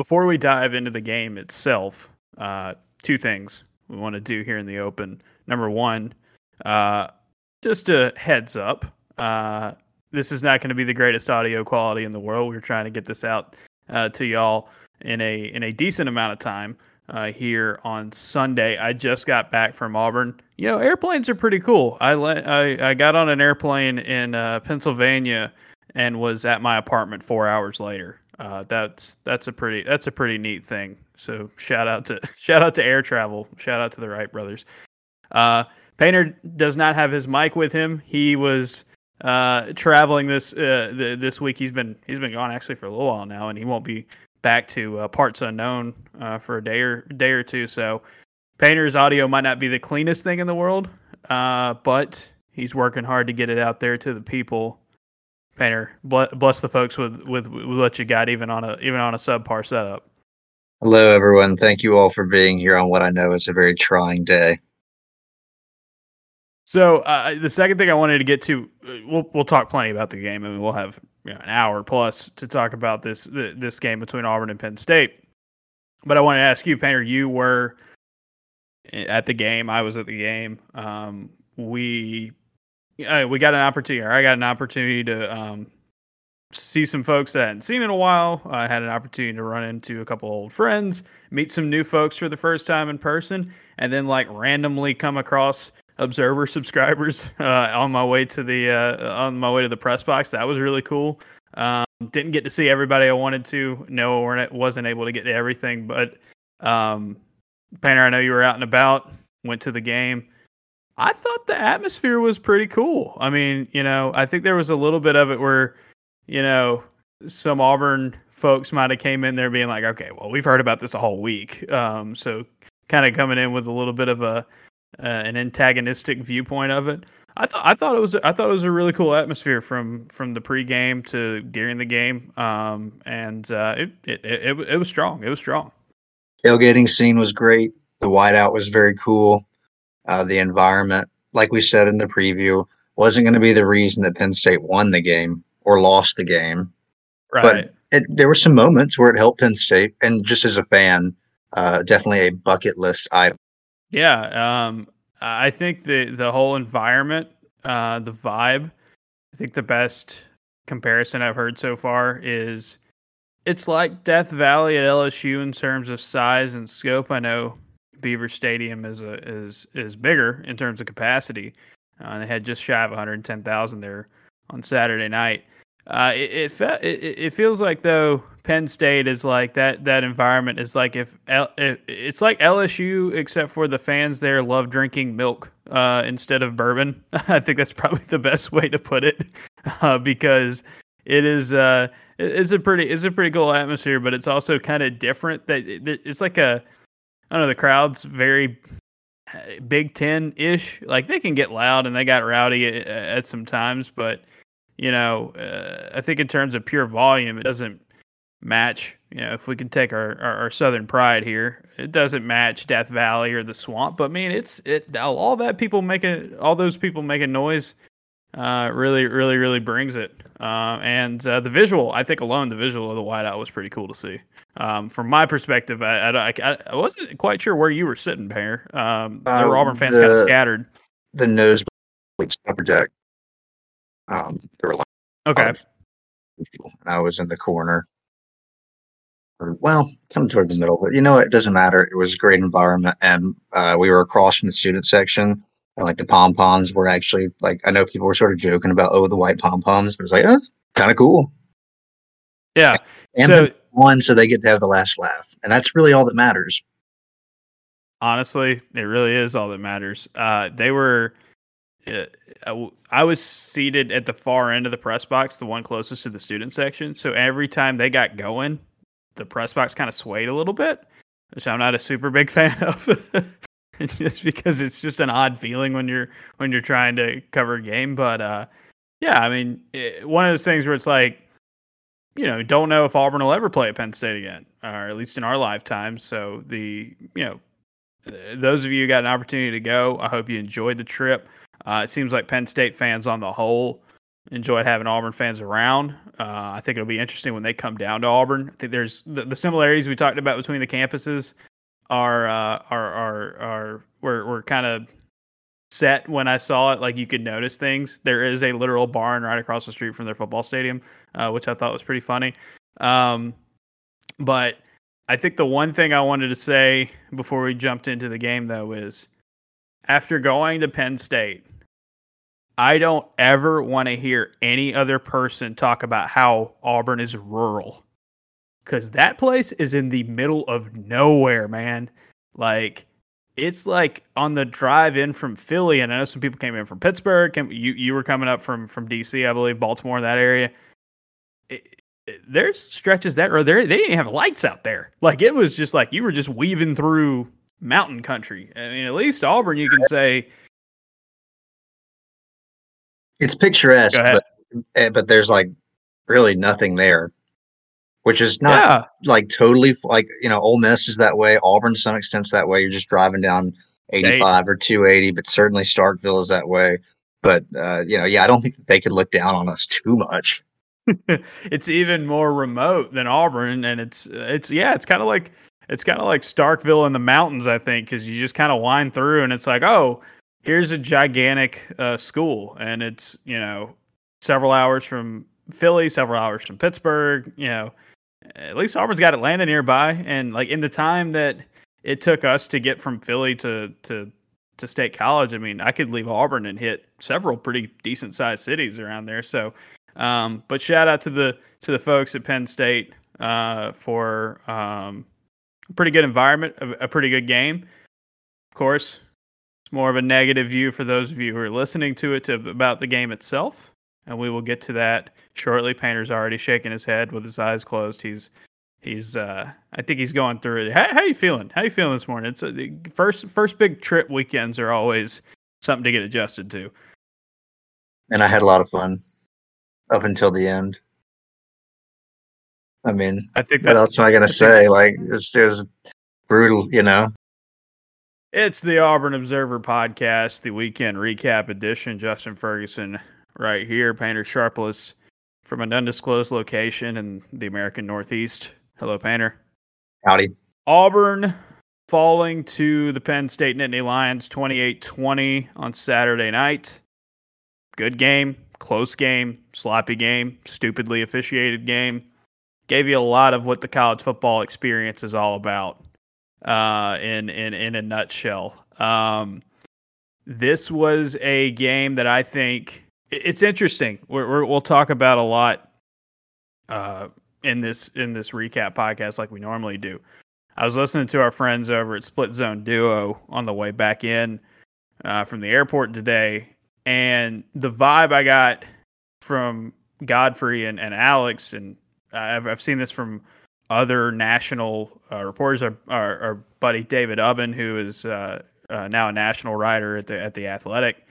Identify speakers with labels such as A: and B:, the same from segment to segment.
A: before we dive into the game itself, uh, two things we want to do here in the open. Number one, uh, just a heads up. Uh, this is not going to be the greatest audio quality in the world. We're trying to get this out uh, to y'all in a in a decent amount of time uh, here on Sunday. I just got back from Auburn. You know, airplanes are pretty cool. I let I, I got on an airplane in uh, Pennsylvania and was at my apartment four hours later. Uh, that's that's a pretty that's a pretty neat thing. So shout out to shout out to air travel. Shout out to the Wright brothers. Uh, Painter does not have his mic with him. He was uh, traveling this uh, the, this week. He's been he's been gone actually for a little while now, and he won't be back to uh, parts unknown uh, for a day or day or two. So Painter's audio might not be the cleanest thing in the world, but he's working hard to get it out there to the people. Painter, bless the folks with, with with what you got, even on a even on a subpar setup.
B: Hello, everyone. Thank you all for being here on what I know is a very trying day.
A: So uh, the second thing I wanted to get to, uh, we'll we'll talk plenty about the game. I mean, we'll have you know, an hour plus to talk about this this game between Auburn and Penn State. But I want to ask you, Painter. You were at the game. I was at the game. Um, we uh, we got an opportunity. Or I got an opportunity to um, see some folks that I hadn't seen in a while. I had an opportunity to run into a couple old friends, meet some new folks for the first time in person, and then like randomly come across observer subscribers uh, on my way to the uh, on my way to the press box. That was really cool. Um, didn't get to see everybody I wanted to. No, or wasn't able to get to everything. But um, Painter, I know you were out and about. Went to the game. I thought the atmosphere was pretty cool. I mean, you know, I think there was a little bit of it where, you know, some Auburn folks might have came in there being like, okay, well, we've heard about this a whole week. Um, so kind of coming in with a little bit of a uh, an antagonistic viewpoint of it. I thought I thought it was I thought it was a really cool atmosphere from from the pregame to during the game, um, and uh, it, it, it it was strong. It was strong.
B: Tailgating scene was great. The whiteout was very cool. Uh, the environment, like we said in the preview, wasn't going to be the reason that Penn State won the game or lost the game.
A: Right. But
B: it, there were some moments where it helped Penn State, and just as a fan, uh, definitely a bucket list item
A: yeah, um, I think the the whole environment, uh, the vibe. I think the best comparison I've heard so far is it's like Death Valley at LSU in terms of size and scope. I know Beaver Stadium is a is is bigger in terms of capacity. Uh, they had just shy of 110,000 there on Saturday night. Uh, it, it, fe- it it feels like though Penn State is like that. That environment is like if, L, it's like LSU, except for the fans there love drinking milk uh, instead of bourbon. I think that's probably the best way to put it, uh, because it is uh, it's a pretty it's a pretty cool atmosphere, but it's also kind of different. That it's like a I don't know the crowd's very uh, Big Ten ish. Like they can get loud and they got rowdy at, at some times, but you know, uh, I think in terms of pure volume, it doesn't match. You know, if we can take our, our, our, Southern pride here, it doesn't match Death Valley or the Swamp. But I mean, it's it all that people making all those people making noise, uh, really, really, really brings it. Uh, and uh, the visual, I think alone, the visual of the whiteout was pretty cool to see. Um, from my perspective, I, I, I, I, wasn't quite sure where you were sitting, Pair. Um, there were Auburn fans the, kind of scattered.
B: The nose upper deck. Um, there were like
A: okay.
B: People, and I was in the corner or well, come toward the middle. But you know, it doesn't matter. It was a great environment, and uh, we were across from the student section, and like the pom poms were actually like I know people were sort of joking about oh the white pom poms, but it's like oh, that's kind of cool.
A: Yeah,
B: and so, one, so they get to have the last laugh, and that's really all that matters.
A: Honestly, it really is all that matters. Uh, they were. Uh, I was seated at the far end of the press box, the one closest to the student section. So every time they got going, the press box kind of swayed a little bit, which I'm not a super big fan of. It's just because it's just an odd feeling when you're when you're trying to cover a game. But uh, yeah, I mean, it, one of those things where it's like, you know, don't know if Auburn will ever play at Penn State again, or at least in our lifetime. So the you know, those of you who got an opportunity to go, I hope you enjoyed the trip. Uh, it seems like Penn State fans on the whole enjoyed having Auburn fans around. Uh, I think it'll be interesting when they come down to Auburn. I think there's the, the similarities we talked about between the campuses are uh, are are are were were kind of set when I saw it. Like you could notice things. There is a literal barn right across the street from their football stadium, uh, which I thought was pretty funny. Um, but I think the one thing I wanted to say before we jumped into the game though is after going to Penn State, I don't ever want to hear any other person talk about how Auburn is rural. Cause that place is in the middle of nowhere, man. Like it's like on the drive in from Philly, and I know some people came in from Pittsburgh. You you were coming up from from DC, I believe, Baltimore, that area. It, it, there's stretches that road there they didn't have lights out there. Like it was just like you were just weaving through mountain country. I mean, at least Auburn, you can say
B: it's picturesque, but eh, but there's like really nothing there which is not yeah. like totally like you know Ole Miss is that way. Auburn to some extent that way. You're just driving down 85 or 280, but certainly Starkville is that way. But uh, you know, yeah, I don't think they could look down on us too much.
A: it's even more remote than Auburn, and it's it's yeah, it's kind of like it's kind of like Starkville in the mountains, I think, because you just kind of wind through, and it's like, oh, here's a gigantic uh, school, and it's you know several hours from Philly, several hours from Pittsburgh, you know at least Auburn's got Atlanta nearby, and like in the time that it took us to get from Philly to to to State College, I mean, I could leave Auburn and hit several pretty decent sized cities around there. So, um, but shout out to the to the folks at Penn State uh, for um, a pretty good environment, a, a pretty good game. Of course, it's more of a negative view for those of you who are listening to it to about the game itself and we will get to that shortly. Painter's already shaking his head with his eyes closed. He's he's uh I think he's going through it. How, how you feeling? How you feeling this morning? It's a, the first first big trip weekends are always something to get adjusted to.
B: And I had a lot of fun up until the end. I mean, I think that, what else am I gonna I say? Like it's just brutal, you know.
A: It's the Auburn Observer podcast, the weekend recap edition. Justin Ferguson right here, Painter Sharpless from an undisclosed location in the American Northeast. Hello, Painter.
B: Howdy.
A: Auburn falling to the Penn State Nittany Lions 28 20 on Saturday night. Good game, close game, sloppy game, stupidly officiated game. Gave you a lot of what the college football experience is all about uh, in, in, in a nutshell. Um, this was a game that I think it's interesting. we will talk about a lot uh, in this in this recap podcast, like we normally do. I was listening to our friends over at Split Zone Duo on the way back in uh, from the airport today, and the vibe I got from Godfrey and, and Alex, and I've, I've seen this from other national uh, reporters. Our, our, our, buddy David Ubben, who is uh, uh, now a national writer at the at the Athletic,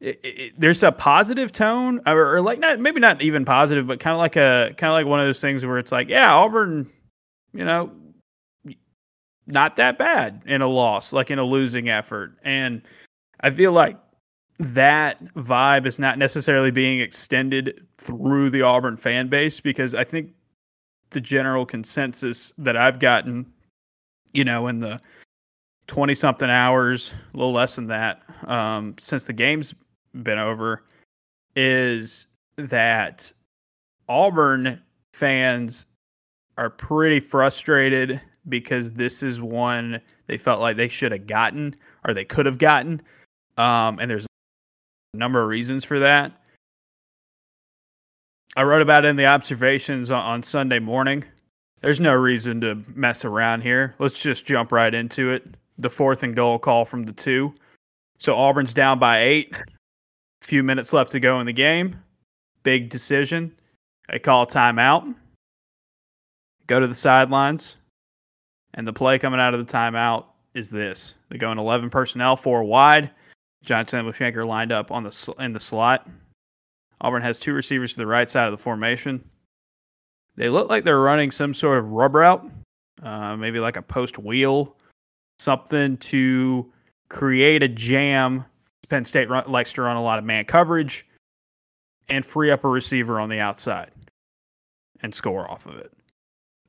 A: it, it, there's a positive tone, or, or, like not maybe not even positive, but kind of like a kind of like one of those things where it's like, yeah, Auburn, you know, not that bad in a loss, like in a losing effort, and I feel like that vibe is not necessarily being extended through the Auburn fan base because I think the general consensus that I've gotten, you know, in the 20 something hours, a little less than that, um, since the game's been over is that Auburn fans are pretty frustrated because this is one they felt like they should have gotten or they could have gotten. Um, and there's a number of reasons for that. I wrote about it in the observations on, on Sunday morning. There's no reason to mess around here. Let's just jump right into it. The fourth and goal call from the two. So Auburn's down by eight few minutes left to go in the game. Big decision. They call timeout. Go to the sidelines. And the play coming out of the timeout is this. They go in 11 personnel, four wide. Johnson Shanker lined up on the in the slot. Auburn has two receivers to the right side of the formation. They look like they're running some sort of rub route, uh, maybe like a post wheel, something to create a jam Penn State likes to run a lot of man coverage. and free up a receiver on the outside and score off of it.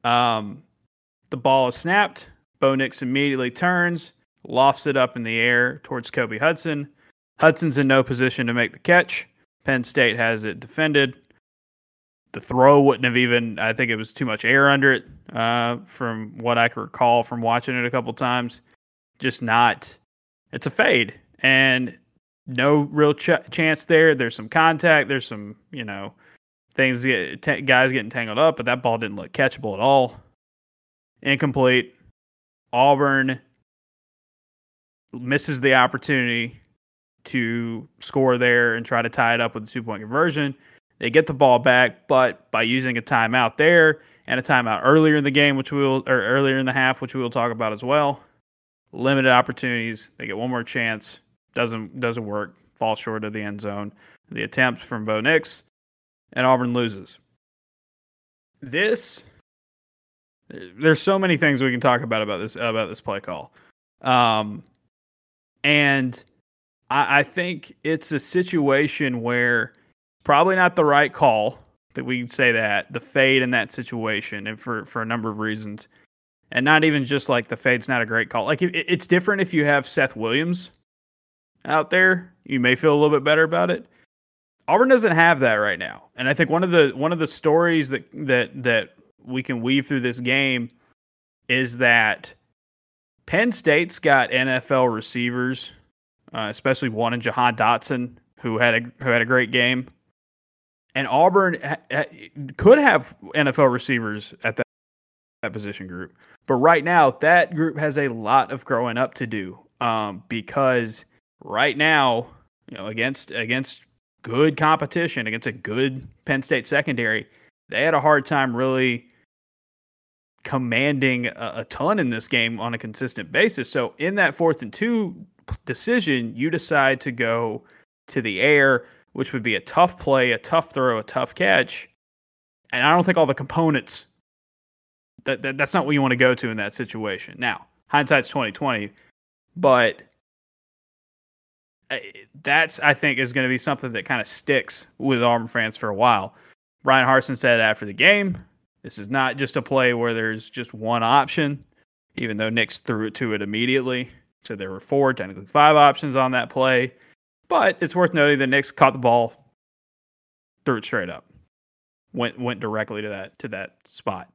A: Um, the ball is snapped. Bo Nix immediately turns, lofts it up in the air towards Kobe Hudson. Hudson's in no position to make the catch. Penn State has it defended. The throw wouldn't have even, I think it was too much air under it uh, from what I can recall from watching it a couple times. Just not, it's a fade. And no real ch- chance there. There's some contact. There's some, you know, things get t- guys getting tangled up, but that ball didn't look catchable at all. Incomplete. Auburn misses the opportunity to score there and try to tie it up with a two point conversion. They get the ball back, but by using a timeout there and a timeout earlier in the game, which we will, or earlier in the half, which we will talk about as well, limited opportunities. They get one more chance. Doesn't doesn't work. Falls short of the end zone. The attempt from Bo Nix, and Auburn loses. This there's so many things we can talk about about this about this play call, um, and I, I think it's a situation where probably not the right call that we can say that the fade in that situation, and for for a number of reasons, and not even just like the fade's not a great call. Like it, it's different if you have Seth Williams out there, you may feel a little bit better about it. Auburn doesn't have that right now, and I think one of the one of the stories that that that we can weave through this game is that Penn State's got NFL receivers, uh, especially one in Jahan Dotson, who had a who had a great game, and Auburn ha- ha- could have NFL receivers at that, that position group, but right now that group has a lot of growing up to do um, because right now, you know, against against good competition, against a good Penn State secondary, they had a hard time really commanding a, a ton in this game on a consistent basis. So in that fourth and two decision, you decide to go to the air, which would be a tough play, a tough throw, a tough catch. And I don't think all the components that, that that's not what you want to go to in that situation. Now, hindsight's twenty twenty, but that's I think is going to be something that kind of sticks with Auburn fans for a while. Bryan Harsin said after the game, this is not just a play where there's just one option, even though Nix threw it to it immediately. So there were four, technically five options on that play. But it's worth noting that Nix caught the ball, threw it straight up, went went directly to that to that spot.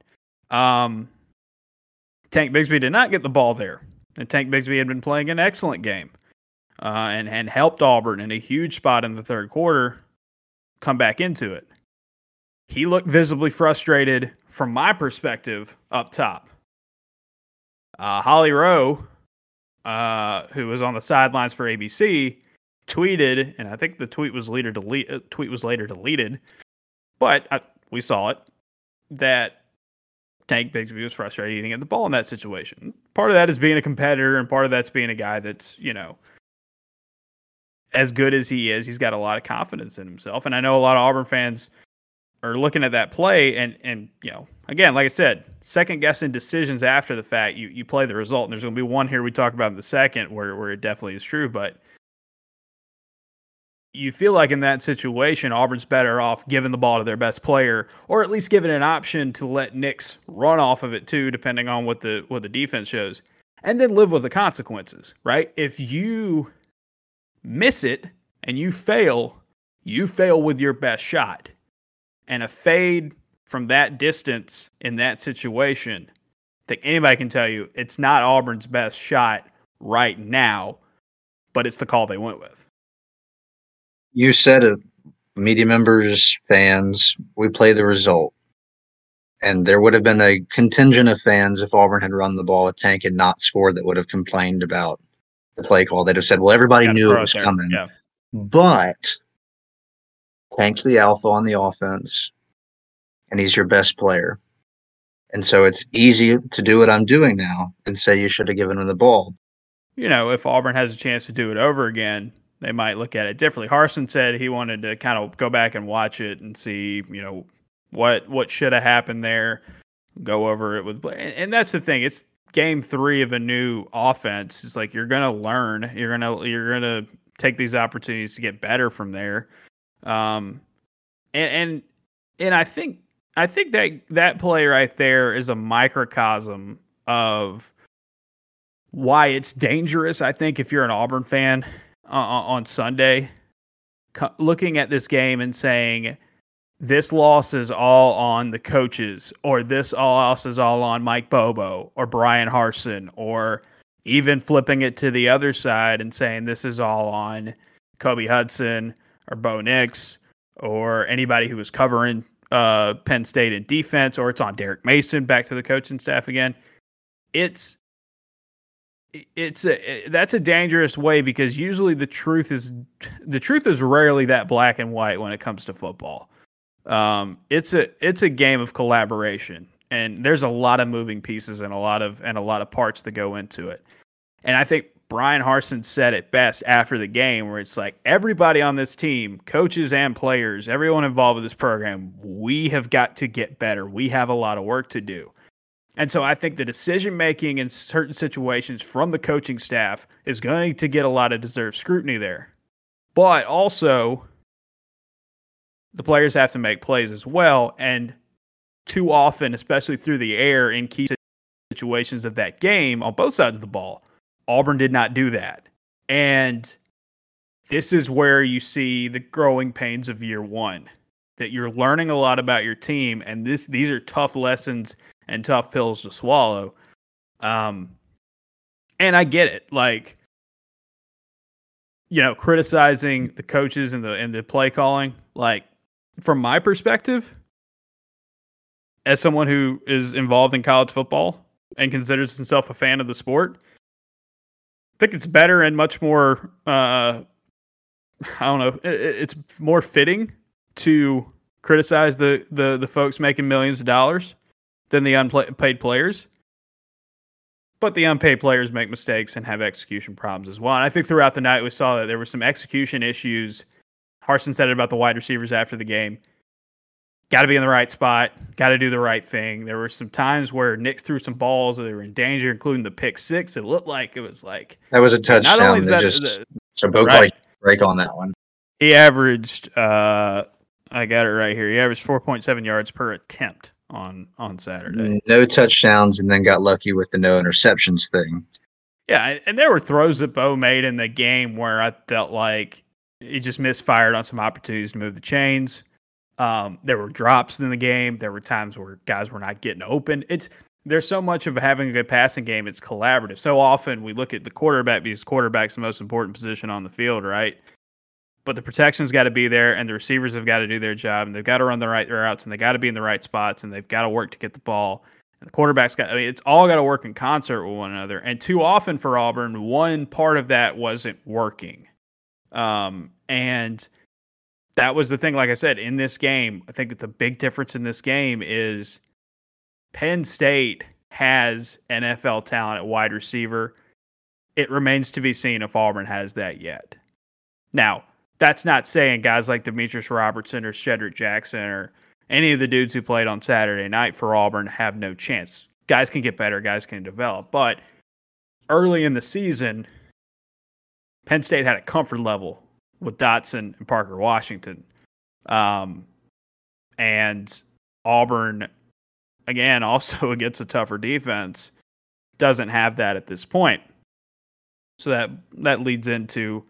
A: Um, Tank Bigsby did not get the ball there, and Tank Bigsby had been playing an excellent game uh, and and helped Auburn in a huge spot in the third quarter come back into it. He looked visibly frustrated from my perspective up top. Uh, Holly Rowe, uh, who was on the sidelines for ABC, tweeted, and I think the tweet was later delete, uh, tweet was later deleted, but I, we saw it that Tank Bigsby was frustrated eating at the ball in that situation. Part of that is being a competitor, and part of that's being a guy that's you know as good as he is, he's got a lot of confidence in himself. And I know a lot of Auburn fans are looking at that play and and you know, again, like I said, second guessing decisions after the fact. You you play the result, and there's going to be one here we talk about in the second where where it definitely is true, but you feel like in that situation, Auburn's better off giving the ball to their best player, or at least giving an option to let Nix run off of it too, depending on what the what the defense shows, and then live with the consequences. Right? If you miss it and you fail, you fail with your best shot. And a fade from that distance in that situation, I think anybody can tell you it's not Auburn's best shot right now, but it's the call they went with.
B: You said it, media members, fans, we play the result. And there would have been a contingent of fans if Auburn had run the ball a Tank and not scored that would have complained about the play call. They'd have said, well, everybody knew it was there. coming. Yeah. But Tank's the alpha on the offense, and he's your best player. And so it's easy to do what I'm doing now and say you should have given him the ball.
A: You know, if Auburn has a chance to do it over again, they might look at it differently. Harsin said he wanted to kind of go back and watch it and see, you know, what what should have happened there, go over it with and that's the thing. It's game three of a new offense, it's like you're gonna learn. You're gonna you're gonna take these opportunities to get better from there. Um, and and and I think I think that that play right there is a microcosm of why it's dangerous. I think if you're an Auburn fan uh, on Sunday, co- looking at this game and saying this loss is all on the coaches, or this all loss is all on Mike Bobo or Bryan Harsin, or even flipping it to the other side and saying this is all on Kobe Hudson or Bo Nix or anybody who was covering uh, Penn State in defense, or it's on Derek Mason back to the coaching staff again. It's it's a that's a dangerous way because usually the truth is the truth is rarely that black and white when it comes to football. Um, it's a it's a game of collaboration, and there's a lot of moving pieces and a lot of and a lot of parts that go into it. And I think Bryan Harsin said it best after the game, where it's like everybody on this team, coaches and players, everyone involved with this program, we have got to get better. We have a lot of work to do. And so I think the decision making in certain situations from the coaching staff is going to get a lot of deserved scrutiny there. But also, the players have to make plays as well. And too often, especially through the air in key situations of that game on both sides of the ball, Auburn did not do that. And this is where you see the growing pains of year one that you're learning a lot about your team and this these are tough lessons and tough pills to swallow um and i get it like you know criticizing the coaches and the and the play calling like from my perspective as someone who is involved in college football and considers himself a fan of the sport I think it's better and much more. Uh, I don't know. It, it's more fitting to criticize the, the the folks making millions of dollars than the unpaid players. But the unpaid players make mistakes and have execution problems as well. And I think throughout the night we saw that there were some execution issues. Harsin said it about the wide receivers after the game got to be in the right spot, got to do the right thing. There were some times where Nix threw some balls that they were in danger, including the pick six. It looked like it was like
B: that was a touchdown. Not only that, just the, so Bo right, break on that one.
A: He averaged, uh, I got it right here. He averaged four point seven yards per attempt on on Saturday.
B: No touchdowns, and then got lucky with the no interceptions thing.
A: Yeah, and there were throws that Bo made in the game where I felt like he just misfired on some opportunities to move the chains. Um, there were drops in the game. There were times where guys were not getting open. It's there's so much of having a good passing game. It's collaborative. So often we look at the quarterback because quarterback's the most important position on the field, right? But the protection's got to be there, and the receivers have got to do their job, and they've got to run the right routes, and they got to be in the right spots, and they've got to work to get the ball. And the quarterback's got. I mean, it's all got to work in concert with one another. And too often for Auburn, one part of that wasn't working. Um, and that was the thing. Like I said, in this game, I think the big difference in this game is Penn State has NFL talent at wide receiver. It remains to be seen if Auburn has that yet. Now, that's not saying guys like Demetris Robertson or Shedrick Jackson or any of the dudes who played on Saturday night for Auburn have no chance. Guys can get better, guys can develop. But early in the season, Penn State had a comfort level with Dotson and Parker Washington. Um, and Auburn, again, also against a tougher defense, doesn't have that at this point. So that that leads into,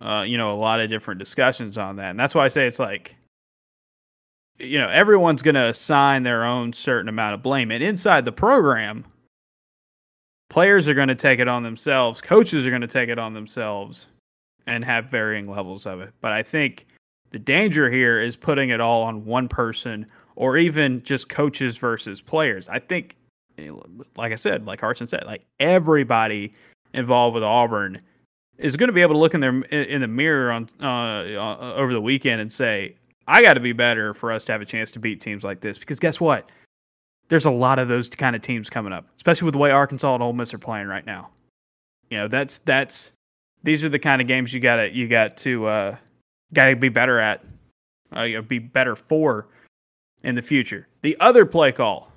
A: uh, you know, a lot of different discussions on that, and that's why I say it's like, you know, everyone's going to assign their own certain amount of blame, and inside the program, players are going to take it on themselves, coaches are going to take it on themselves and have varying levels of it. But I think the danger here is putting it all on one person or even just coaches versus players. I think, like I said, like Harsin said, like everybody involved with Auburn is going to be able to look in their in the mirror on uh, uh, over the weekend and say, "I got to be better for us to have a chance to beat teams like this." Because guess what? There's a lot of those kind of teams coming up, especially with the way Arkansas and Ole Miss are playing right now. You know, that's that's these are the kind of games you gotta you got to uh, gotta be better at, uh, be better for in the future. The other play call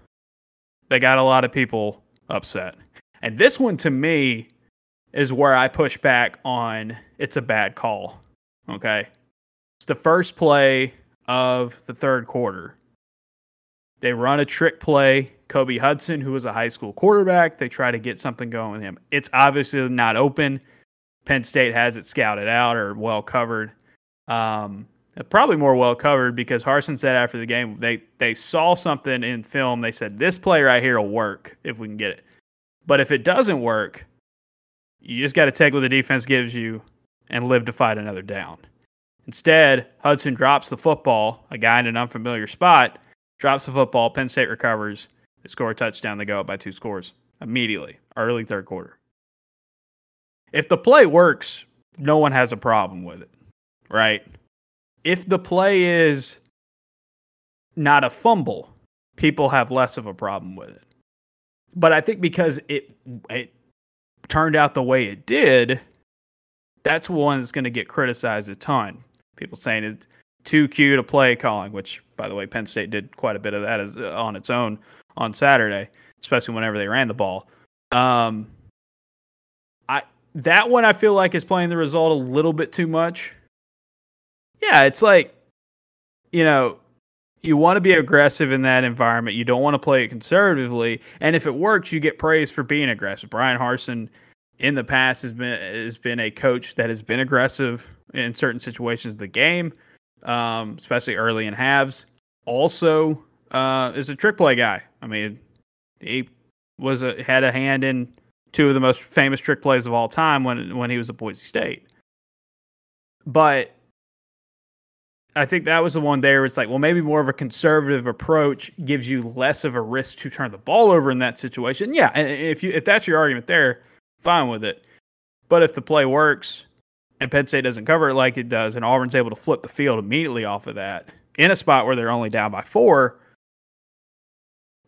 A: that got a lot of people upset, and this one to me is where I push back on it's a bad call. Okay, it's the first play of the third quarter. They run a trick play. Kobe Hudson, who was a high school quarterback, they try to get something going with him. It's obviously not open. Penn State has it scouted out or well covered. Um, probably more well covered because Harsin said after the game they they saw something in film. They said this play right here will work if we can get it, but if it doesn't work, you just got to take what the defense gives you and live to fight another down. Instead, Hudson drops the football, a guy in an unfamiliar spot, drops the football. Penn State recovers. They score a touchdown. They go up by two scores immediately, early third quarter. If the play works, no one has a problem with it, right? If the play is not a fumble, people have less of a problem with it. But I think because it it turned out the way it did, that's one that's going to get criticized a ton. People saying it's too cute a play calling, which by the way, Penn State did quite a bit of that as, uh, on its own on Saturday, especially whenever they ran the ball. Um, that one I feel like is playing the result a little bit too much. Yeah, it's like you know, you want to be aggressive in that environment. You don't want to play it conservatively, and if it works, you get praised for being aggressive. Bryan Harsin in the past has been has been a coach that has been aggressive in certain situations of the game, um, especially early in halves. Also, uh, is a trick play guy. I mean, he was a had a hand in two of the most famous trick plays of all time when when he was at Boise State. But I think that was the one there. It's like, well, maybe more of a conservative approach gives you less of a risk to turn the ball over in that situation. Yeah, and if you if that's your argument there, fine with it. But if the play works and Penn State doesn't cover it like it does, and Auburn's able to flip the field immediately off of that in a spot where they're only down by four,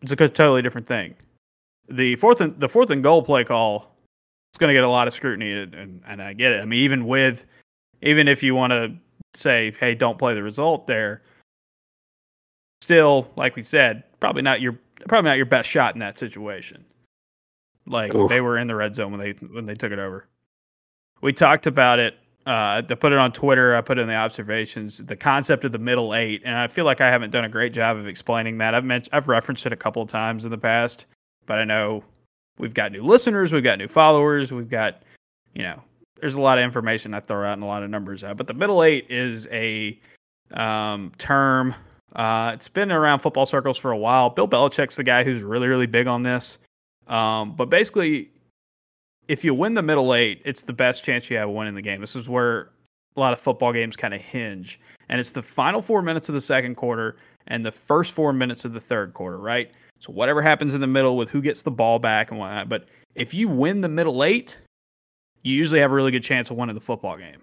A: it's a totally different thing. The fourth and the fourth and goal play call is going to get a lot of scrutiny, and, and I get it. I mean, even with even if you want to say, hey, don't play the result there, still, like we said, probably not your probably not your best shot in that situation. Like Oof. they were in the red zone when they when they took it over. We talked about it. Uh, to put it on Twitter, I put it in the observations. The concept of the middle eight, and I feel like I haven't done a great job of explaining that. I've mentioned, I've referenced it a couple of times in the past, but I know we've got new listeners, we've got new followers, we've got, you know, there's a lot of information I throw out and a lot of numbers out. But the middle eight is a um, term. Uh, it's been around football circles for a while. Bill Belichick's the guy who's really, really big on this. Um, but basically, if you win the middle eight, it's the best chance you have of winning the game. This is where a lot of football games kind of hinge. And it's the final four minutes of the second quarter and the first four minutes of the third quarter, right? So whatever happens in the middle with who gets the ball back and whatnot. But if you win the middle eight, you usually have a really good chance of winning the football game.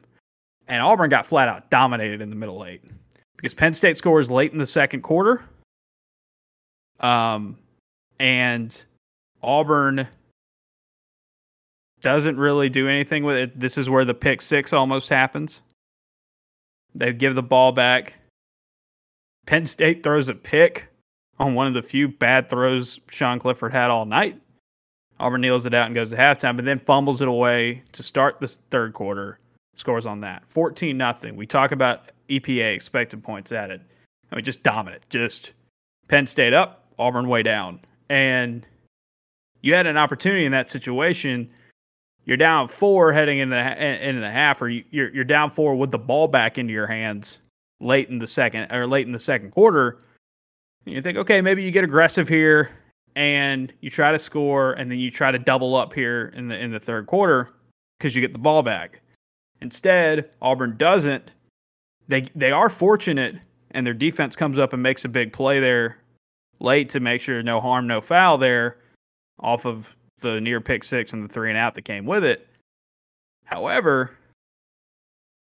A: And Auburn got flat out dominated in the middle eight because Penn State scores late in the second quarter. Um, and Auburn doesn't really do anything with it. This is where the pick six almost happens. They give the ball back. Penn State throws a pick on one of the few bad throws Sean Clifford had all night. Auburn kneels it out and goes to halftime, but then fumbles it away to start the third quarter. Scores on that. 14 nothing. We talk about EPA, expected points added. I mean, just dominant. Just Penn State up, Auburn way down. And you had an opportunity in that situation. You're down four heading into the, into the half, or you, you're you're down four with the ball back into your hands late in the second or late in the second quarter. You think, okay, maybe you get aggressive here and you try to score, and then you try to double up here in the in the third quarter because you get the ball back. Instead, Auburn doesn't. They they are fortunate, and their defense comes up and makes a big play there late to make sure no harm, no foul there off of the near pick six and the three and out that came with it. However,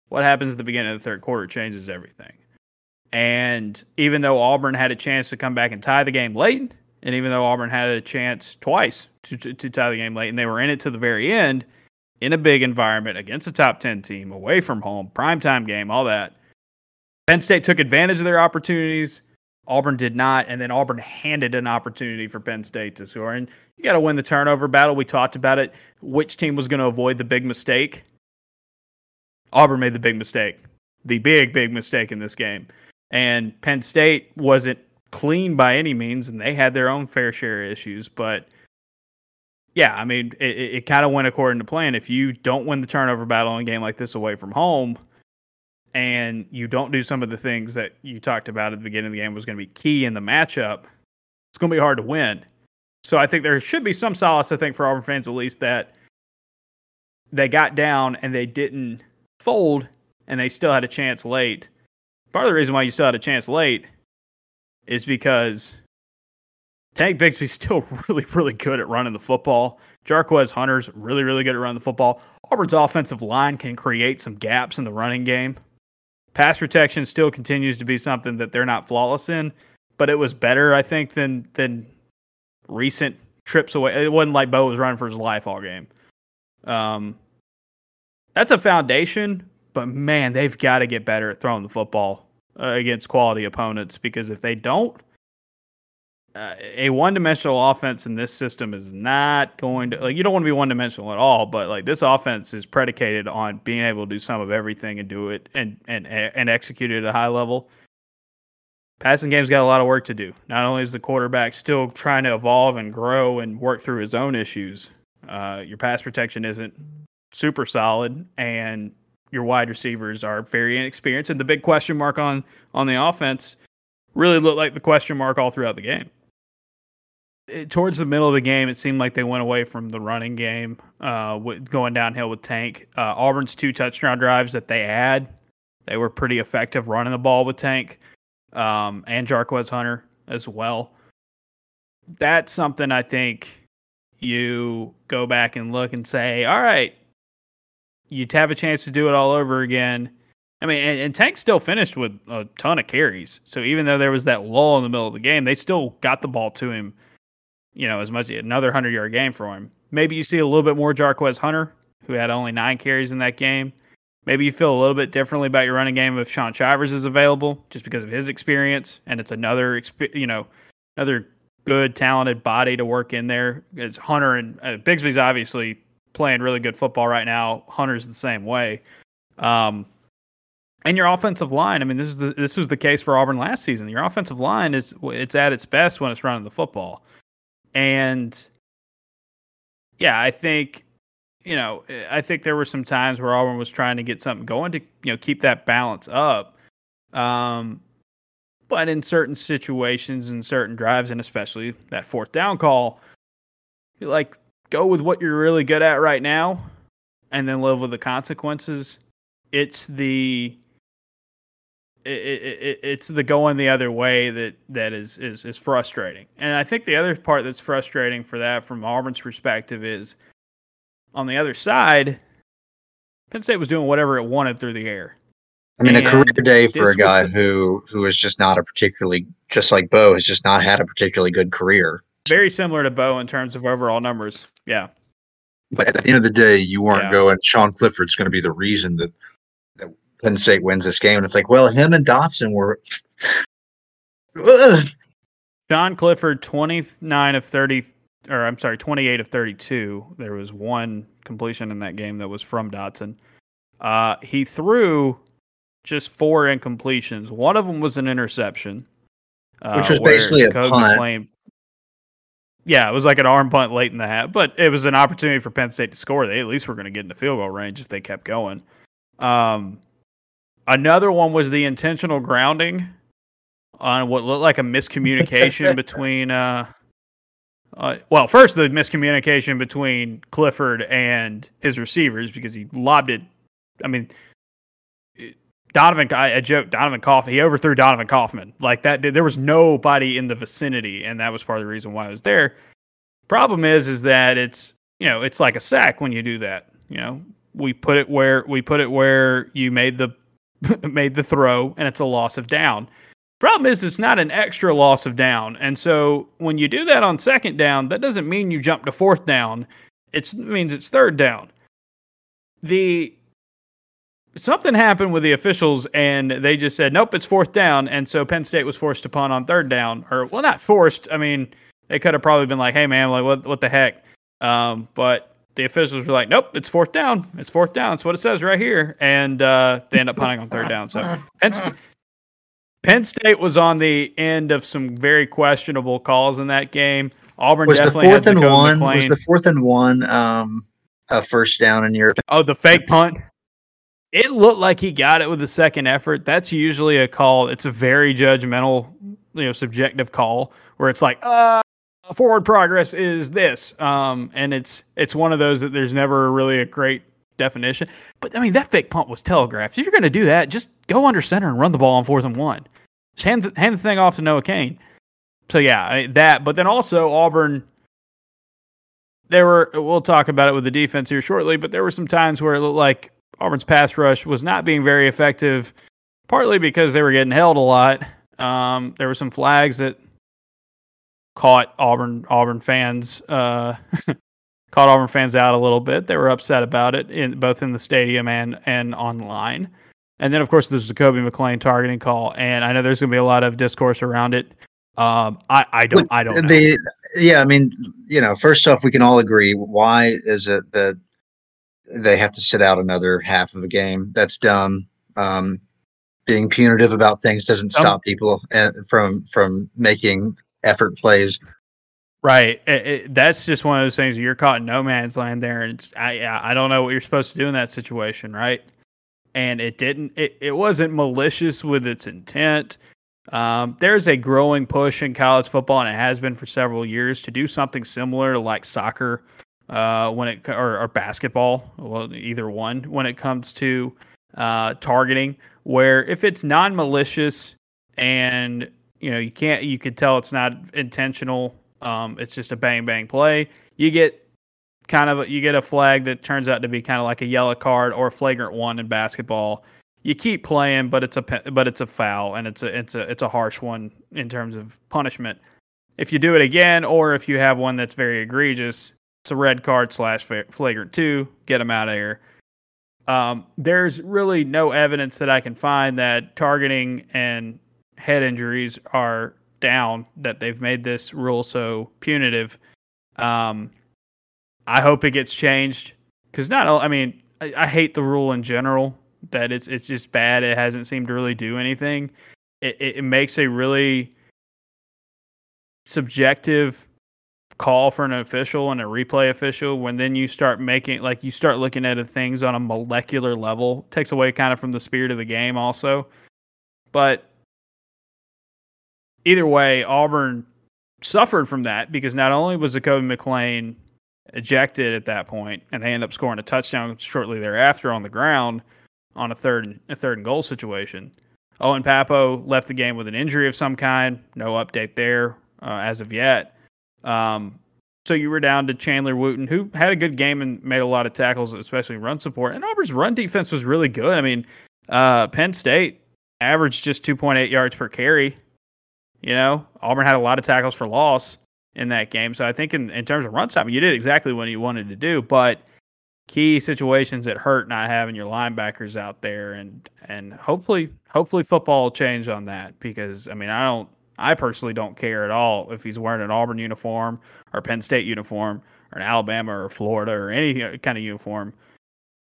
A: what happens at the beginning of the third quarter changes everything. And even though Auburn had a chance to come back and tie the game late, and even though Auburn had a chance twice to, to, to tie the game late, and they were in it to the very end in a big environment against a top 10 team, away from home, primetime game, all that, Penn State took advantage of their opportunities Auburn did not, and then Auburn handed an opportunity for Penn State to score. And you got to win the turnover battle. We talked about it. Which team was going to avoid the big mistake? Auburn made the big mistake, the big big mistake in this game, And Penn State wasn't clean by any means, and they had their own fair share of issues. But yeah, I mean, it, it kind of went according to plan. If you don't win the turnover battle in a game like this away from home, and you don't do some of the things that you talked about at the beginning of the game was going to be key in the matchup, it's going to be hard to win. So I think there should be some solace, I think, for Auburn fans at least that they got down and they didn't fold and they still had a chance late. Part of the reason why you still had a chance late is because Tank Bigsby's still really, really good at running the football. Jarquez Hunter's really, really good at running the football. Auburn's offensive line can create some gaps in the running game. Pass protection still continues to be something that they're not flawless in, but it was better, I think, than than recent trips away. It wasn't like Bo was running for his life all game. Um, that's a foundation, but man, they've got to get better at throwing the football uh, against quality opponents because if they don't, uh, a one-dimensional offense in this system is not going to like you don't want to be one-dimensional at all but like this offense is predicated on being able to do some of everything and do it and and and execute it at a high level. Passing game's got a lot of work to do. Not only is the quarterback still trying to evolve and grow and work through his own issues uh, your pass protection isn't super solid and your wide receivers are very inexperienced and the big question mark on on the offense really looked like the question mark all throughout the game it, towards the middle of the game, it seemed like they went away from the running game, uh, with, going downhill with Tank. Uh, Auburn's two touchdown drives that they had, they were pretty effective running the ball with Tank um, and Jarquez Hunter as well. That's something I think you go back and look and say, all right, you'd have a chance to do it all over again. I mean, and, and, Tank still finished with a ton of carries. So even though there was that lull in the middle of the game, they still got the ball to him you know, as much another hundred yard game for him. Maybe you see a little bit more Jarquez Hunter, who had only nine carries in that game. Maybe you feel a little bit differently about your running game if Shaun Shivers is available, just because of his experience, and it's another, you know, another good, talented body to work in there. It's Hunter and uh, Bigsby's obviously playing really good football right now. Hunter's the same way. Um, and your offensive line. I mean, this is the, this was the case for Auburn last season. Your offensive line is it's at its best when it's running the football. And yeah, I think you know, I think there were some times where Auburn was trying to get something going to you know keep that balance up. Um, but in certain situations and certain drives, and especially that fourth down call, like go with what you're really good at right now, and then live with the consequences. It's the it, it, it's the going the other way that that is, is is frustrating. And I think the other part that's frustrating for that from Auburn's perspective is on the other side, Penn State was doing whatever it wanted through the air.
B: I mean, and a career day for a guy who who is just not a particularly just like Bo has just not had a particularly good career.
A: Very similar to Bo in terms of overall numbers. Yeah.
C: But at the end of the day, you weren't yeah. going. Sean Clifford's going to be the reason that that Penn State wins this game, and it's like, well, him and Dotson were.
A: Sean Clifford, twenty nine of thirty, or I'm sorry, twenty eight of thirty two. There was one completion in that game that was from Dotson. Uh, he threw just four incompletions. One of them was an interception,
B: uh, which was basically a punt. Claimed,
A: yeah, it was like an arm punt late in the half, but it was an opportunity for Penn State to score. They at least were going to get in the field goal range if they kept going. Um, Another one was the intentional grounding on what looked like a miscommunication between. Uh, uh, well, first the miscommunication between Clifford and his receivers because he lobbed it. I mean, Donovan. I, I joke Donovan Kaufman. He overthrew Donovan Kaufman like that. There was nobody in the vicinity, and that was part of the reason why I was there. Problem is, is that it's you know it's like a sack when you do that. You know, we put it where we put it where you made the made the throw, and it's a loss of down. Problem is, it's not an extra loss of down. And so when you do that on second down, that doesn't mean you jump to fourth down. It means it's third down. The something happened with the officials and they just said, nope, it's fourth down. And so Penn State was forced to punt on third down. Or, well, not forced. I mean, they could have probably been like, hey, man, like, what, what the heck? Um, but the officials were like, nope, it's fourth down. It's fourth down. It's what it says right here. And uh, they end up punting on third down. So Penn, Penn State was on the end of some very questionable calls in that game. Auburn
B: was the
A: definitely
B: fourth
A: had
B: and one.
A: McLean.
B: Was the fourth and one um, a first down in your?
A: Oh, the fake punt. It looked like he got it with the second effort. That's usually a call. It's a very judgmental, you know, subjective call where it's like, uh, forward progress is this, um, and it's it's one of those that there's never really a great definition. But I mean, that fake punt was telegraphed. If you're going to do that, just go under center and run the ball on fourth and one. Just hand the, hand the thing off to Noah Cain. So yeah, I, that. But then also Auburn there were we'll talk about it with the defense here shortly, but there were some times where it looked like Auburn's pass rush was not being very effective, partly because they were getting held a lot. Um, there were some flags that caught Auburn Auburn fans uh, caught Auburn fans out a little bit. They were upset about it in both in the stadium and and online. And then of course there's the Kobe McClain targeting call, and I know there's going to be a lot of discourse around it. Um, I I don't I don't know.
B: The, yeah, I mean, you know, first off, we can all agree. Why is it that they have to sit out another half of a game? That's dumb. Um, being punitive about things doesn't stop people uh, from from making effort plays.
A: Right. It, it, that's just one of those things. You're caught in no man's land there, and it's, I I don't know what you're supposed to do in that situation, right? And it didn't. It, it wasn't malicious with its intent. Um, there's a growing push in college football, and it has been for several years, to do something similar to like soccer, uh, when it or, or basketball, well, either one, when it comes to uh, targeting, where if it's non-malicious and you know you can't, you could tell it's not intentional. Um, it's just a bang bang play. You get kind of you get a flag that turns out to be kind of like a yellow card or a flagrant one in basketball you keep playing, but it's a but it's a foul and it's a it's a it's a harsh one in terms of punishment. If you do it again, or if you have one that's very egregious, it's a red card slash flagrant two. Get them out of here. Um, there's really no evidence that I can find that targeting and head injuries are down. That they've made this rule so punitive. Um, I hope it gets changed because not. I mean, I, I hate the rule in general that it's it's just bad. It hasn't seemed to really do anything. It it, it makes a really subjective call for an official and a replay official when then you start making like you start looking at things on a molecular level takes away kind of from the spirit of the game also but either way auburn suffered from that because not only was Zakoby McClain ejected at that point and they end up scoring a touchdown shortly thereafter on the ground on a third a third and goal situation. Owen Pappoe left the game with an injury of some kind. No update there uh, as of yet. Um, so you were down to Chandler Wooten, who had a good game and made a lot of tackles, especially run support. And Auburn's run defense was really good. I mean, uh, Penn State averaged just 2.8 yards per carry. You know, Auburn had a lot of tackles for loss in that game. So I think in, in terms of run time, you did exactly what you wanted to do. But key situations that hurt not having your linebackers out there and and hopefully hopefully football will change on that because I mean I don't I personally don't care at all if he's wearing an Auburn uniform or Penn State uniform or an Alabama or Florida or any uh, kind of uniform.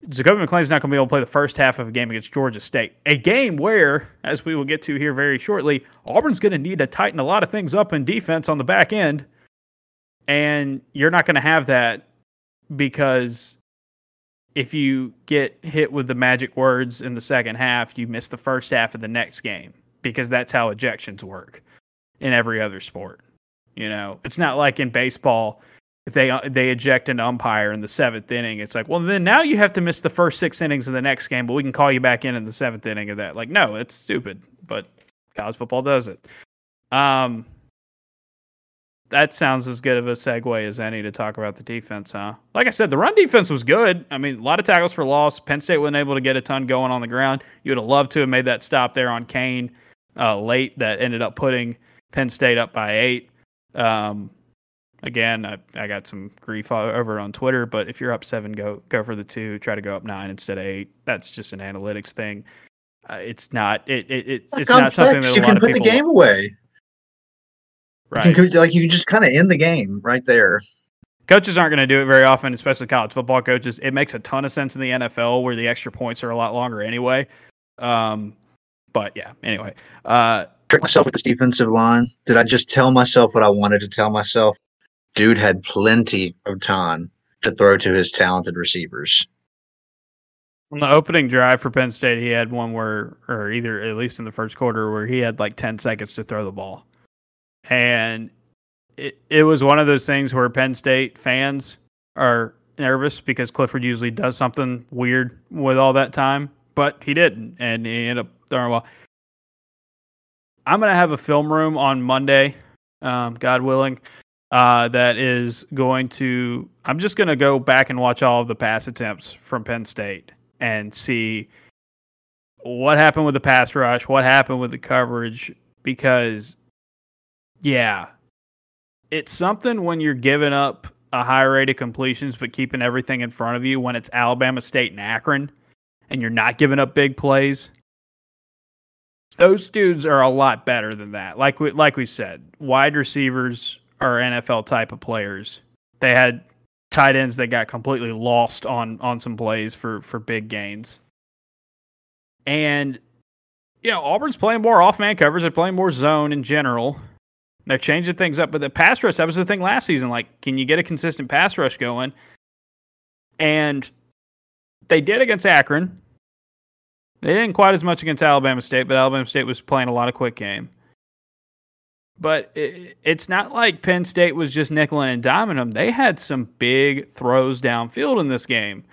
A: Zakoby McClain's not going to be able to play the first half of a game against Georgia State, a game where, as we will get to here very shortly, Auburn's going to need to tighten a lot of things up in defense on the back end, and you're not going to have that because if you get hit with the magic words in the second half, you miss the first half of the next game because that's how ejections work in every other sport. You know, it's not like in baseball if they uh, they eject an umpire in the seventh inning, it's like, well, then now you have to miss the first six innings of the next game, but we can call you back in in the seventh inning of that. Like, no, it's stupid, but college football does it. Um, that sounds as good of a segue as any to talk about the defense, huh? Like I said, the run defense was good. I mean, a lot of tackles for loss. Penn State wasn't able to get a ton going on the ground. You would have loved to have made that stop there on Cain uh, late that ended up putting Penn State up by eight. Um, again, I, I got some grief over on Twitter, but if you're up seven, go go for the two. Try to go up nine instead of eight. That's just an analytics thing. Uh, it's not. It, it, it it's not something that
B: you can put the game away. Right. You can, like you can just kind of end the game right there.
A: Coaches aren't going to do it very often, especially college football coaches. It makes a ton of sense in the NFL where the extra points are a lot longer anyway. Um, But yeah, anyway, uh,
B: trick myself with this defensive line. Did I just tell myself what I wanted to tell myself? Dude had plenty of time to throw to his talented receivers.
A: On the opening drive for Penn State, he had one where, or either at least in the first quarter, where he had like 10 seconds to throw the ball. And it, it was one of those things where Penn State fans are nervous because Clifford usually does something weird with all that time, but he didn't. And he ended up throwing well. I'm going to have a film room on Monday, um, God willing, uh, that is going to. I'm just to go back and watch all of the pass attempts from Penn State and see what happened with the pass rush, what happened with the coverage, because, yeah, it's something when you're giving up a high rate of completions but keeping everything in front of you when it's Alabama State and Akron and you're not giving up big plays. Those dudes are a lot better than that. Like we like we said, wide receivers are NFL type of players. They had tight ends that got completely lost on on some plays for for big gains. And you know, Auburn's playing more off man covers, they're playing more zone in general. They're changing things up, but the pass rush, that was the thing last season. Like, can you get a consistent pass rush going? And they did against Akron. They didn't quite as much against Alabama State, but Alabama State was playing a lot of quick game. But it, it's not like Penn State was just nickeling and diming them. They had some big throws downfield in this game,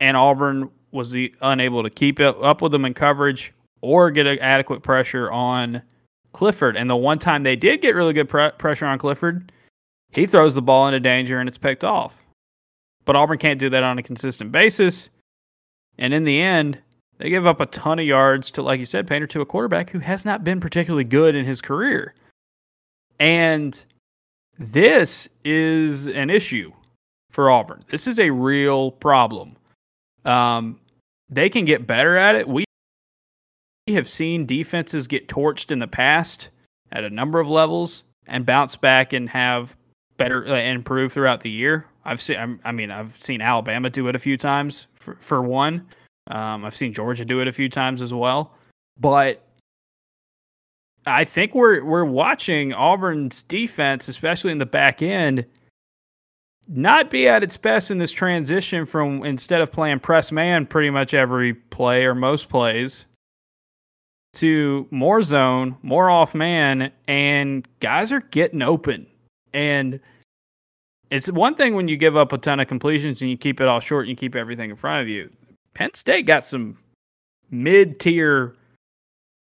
A: and Auburn was the, unable to keep it up with them in coverage or get adequate pressure on Clifford. And the one time they did get really good pre- pressure on Clifford, he throws the ball into danger and it's picked off. But Auburn can't do that on a consistent basis. And in the end, they give up a ton of yards to, like you said, Painter, to a quarterback who has not been particularly good in his career. And this is an issue for Auburn. This is a real problem. Um, they can get better at it. We have seen defenses get torched in the past at a number of levels and bounce back and have better uh, improve throughout the year. I've seen, I mean, I've seen Alabama do it a few times for, for one. Um, I've seen Georgia do it a few times as well, but I think we're we're watching Auburn's defense, especially in the back end, not be at its best in this transition from instead of playing press man pretty much every play or most plays to more zone, more off man, and guys are getting open. And it's one thing when you give up a ton of completions and you keep it all short and you keep everything in front of you. Penn State got some mid tier,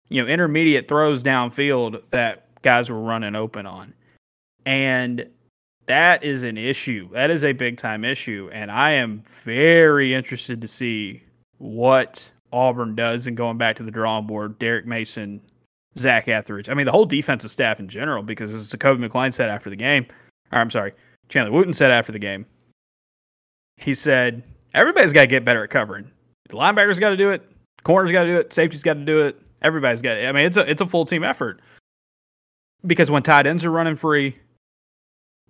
A: you know, intermediate throws downfield that guys were running open on. And that is an issue. That is a big time issue. And I am very interested to see what Auburn does and going back to the drawing board, Derek Mason, Zac Etheridge. I mean, the whole defensive staff in general, because as Kobe McClain said after the game, or I'm sorry, Chandler Wooten said after the game, he said, everybody's got to get better at covering. The linebackers got to do it, corners got to do it, safety's got to do it. Everybody's got. I mean, it's a it's a full team effort because when tight ends are running free,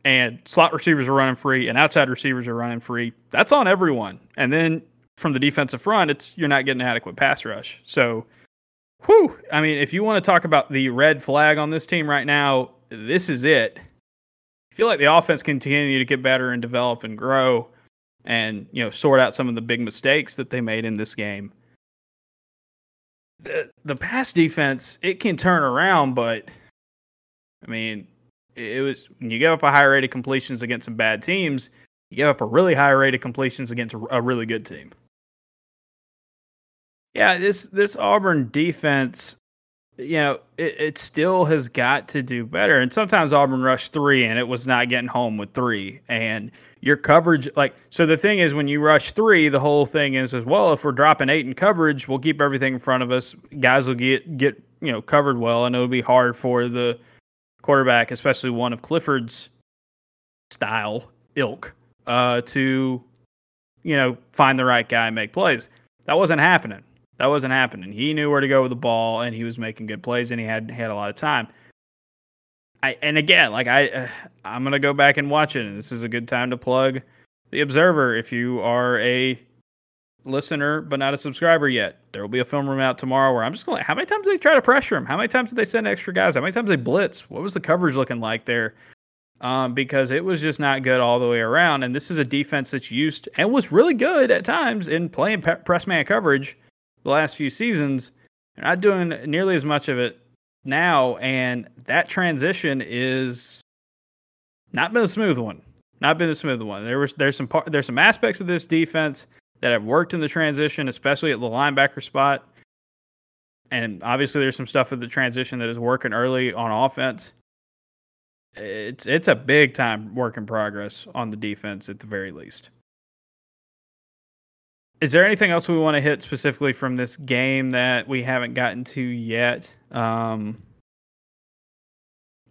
A: and slot receivers are running free, and outside receivers are running free, that's on everyone. And then from the defensive front, it's you're not getting adequate pass rush. So, whew, I mean, if you want to talk about the red flag on this team right now, this is it. I feel like the offense continue to get better and develop and grow, and you know sort out some of the big mistakes that they made in this game. The the pass defense it can turn around, but I mean, it was when you give up a high rate of completions against some bad teams, you give up a really high rate of completions against a really good team. Yeah, this this Auburn defense, you know, it, it still has got to do better. And sometimes Auburn rushed three and it was not getting home with three. And your coverage, like, so the thing is, when you rush three, the whole thing is as well. If we're dropping eight in coverage, we'll keep everything in front of us. Guys will get get you know covered well, and it'll be hard for the quarterback, especially one of Clifford's style ilk, uh, to you know find the right guy and make plays. That wasn't happening. That wasn't happening. He knew where to go with the ball, and he was making good plays, and he had had a lot of time. I and again, like I, uh, I'm gonna go back and watch it, and this is a good time to plug the Observer if you are a listener but not a subscriber yet, there will be a film room out tomorrow where I'm just going. How many times did they try to pressure him? How many times did they send extra guys? How many times they blitz? What was the coverage looking like there? Um, because it was just not good all the way around. And this is a defense that's used and was really good at times in playing pe- press man coverage the last few seasons. They're not doing nearly as much of it now, and that transition is not been a smooth one. Not been a smooth one. There was there's some par- there's some aspects of this defense that have worked in the transition, especially at the linebacker spot. And obviously, there's some stuff at the transition that is working early on offense. It's it's a big time work in progress on the defense at the very least. Is there anything else we want to hit specifically from this game that we haven't gotten to yet? Um,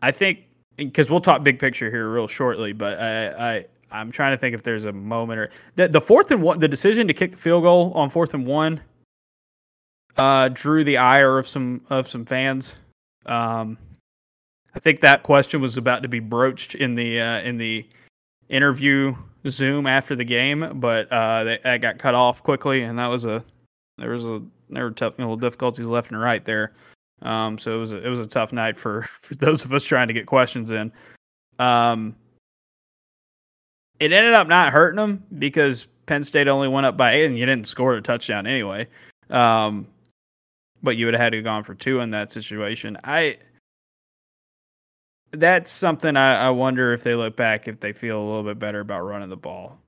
A: I think because we'll talk big picture here real shortly, but I, I I'm trying to think if there's a moment or the the fourth and one the decision to kick the field goal on fourth and one uh, drew the ire of some of some fans. Um, I think that question was about to be broached in the uh, in the interview Zoom after the game, but uh, that got cut off quickly, and that was a there was a there were technical difficulties left and right there. Um, so it was a, it was a tough night for for those of us trying to get questions in. Um, it ended up not hurting them because Penn State only went up by eight, and you didn't score a touchdown anyway. Um, but you would have had to have gone for two in that situation. I that's something I, I wonder if they look back if they feel a little bit better about running the ball.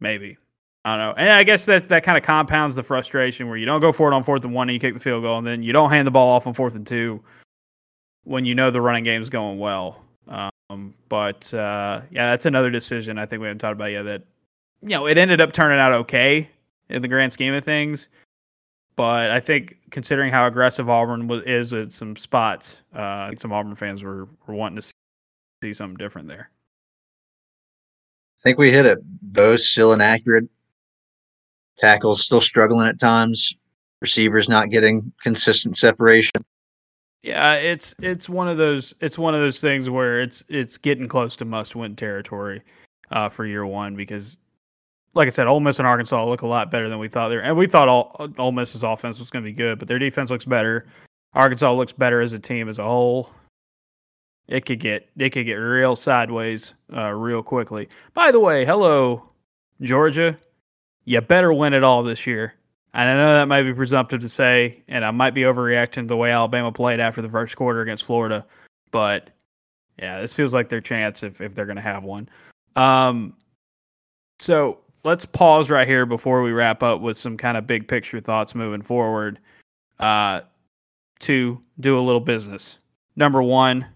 A: Maybe. I don't know. And I guess that that kind of compounds the frustration where you don't go for it on fourth and one and you kick the field goal, and then you don't hand the ball off on fourth and two when you know the running game is going well. Um, but uh, yeah, that's another decision I think we haven't talked about yet. That you know it ended up turning out okay in the grand scheme of things, but I think considering how aggressive Auburn was, is at some spots, uh, some Auburn fans were, were wanting to see something different there.
B: I think we hit it. Bo's still inaccurate. Tackles still struggling at times. Receivers not getting consistent separation.
A: Yeah, it's it's one of those it's one of those things where it's it's getting close to must win territory uh, for year one because like I said, Ole Miss and Arkansas look a lot better than we thought there, and we thought all Ole Miss's offense was going to be good, but their defense looks better. Arkansas looks better as a team as a whole. It could get it could get real sideways uh, real quickly. By the way, hello Georgia, you better win it all this year. And I know that might be presumptive to say, and I might be overreacting to the way Alabama played after the first quarter against Florida, but yeah, this feels like their chance if if they're going to have one. Um, so let's pause right here before we wrap up with some kind of big picture thoughts moving forward uh, to do a little business. Number one,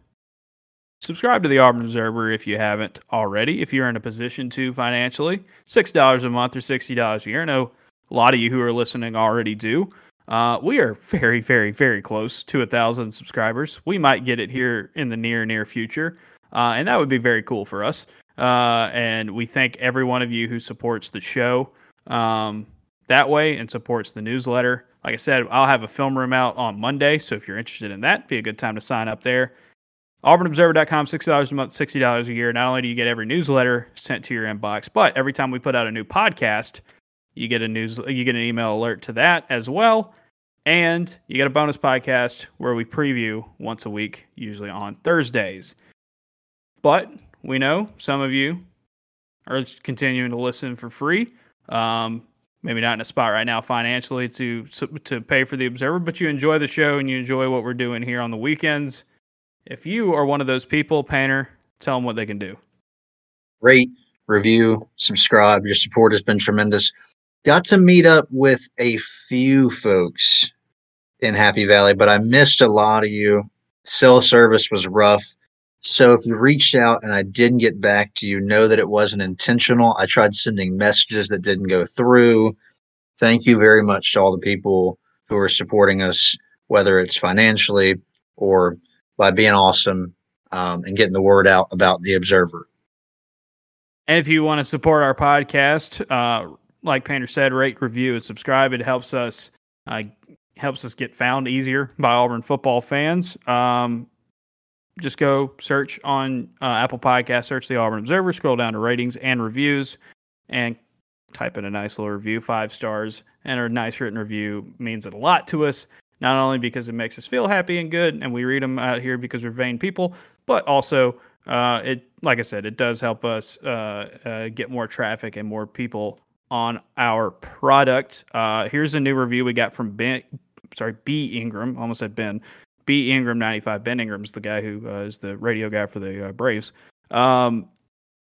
A: subscribe to the Auburn Observer if you haven't already. If you're in a position to financially, $6 a month or $60 a year. I know a lot of you who are listening already do. Uh, we are very, very, very close to a thousand subscribers. We might get it here in the near, near future. Uh, and that would be very cool for us. Uh, and we thank every one of you who supports the show um, that way and supports the newsletter. Like I said, I'll have a film room out on Monday. So if you're interested in that, be a good time to sign up there. AuburnObserver.com, $6 a month, $60 a year. Not only do you get every newsletter sent to your inbox, but every time we put out a new podcast, you get a news you get an email alert to that as well. And you get a bonus podcast where we preview once a week, usually on Thursdays. But we know some of you are continuing to listen for free. Um, maybe not in a spot right now financially to to pay for the Observer, but you enjoy the show and you enjoy what we're doing here on the weekends. If you are one of those people, Painter, tell them what they can do.
B: Rate, review, subscribe. Your support has been tremendous. Got to meet up with a few folks in Happy Valley, but I missed a lot of you. Cell service was rough. So if you reached out and I didn't get back to you, know that it wasn't intentional. I tried sending messages that didn't go through. Thank you very much to all the people who are supporting us, whether it's financially or by being awesome um, and getting the word out about the Observer.
A: And if you want to support our podcast, uh, like Painter said, rate, review, and subscribe. It helps us uh, helps us get found easier by Auburn football fans. Um, just go search on uh, Apple Podcast, search the Auburn Observer, scroll down to ratings and reviews, and type in a nice little review, five stars, and a nice written review means a lot to us. Not only because it makes us feel happy and good, and we read them out here because we're vain people, but also uh, it, like I said, it does help us uh, uh, get more traffic and more people on our product. Uh, here's a new review we got from Ben. Sorry, B Ingram. Almost said Ben. B. Ingram 95. Ben Ingram's the guy who uh, is the radio guy for the uh, Braves. Um,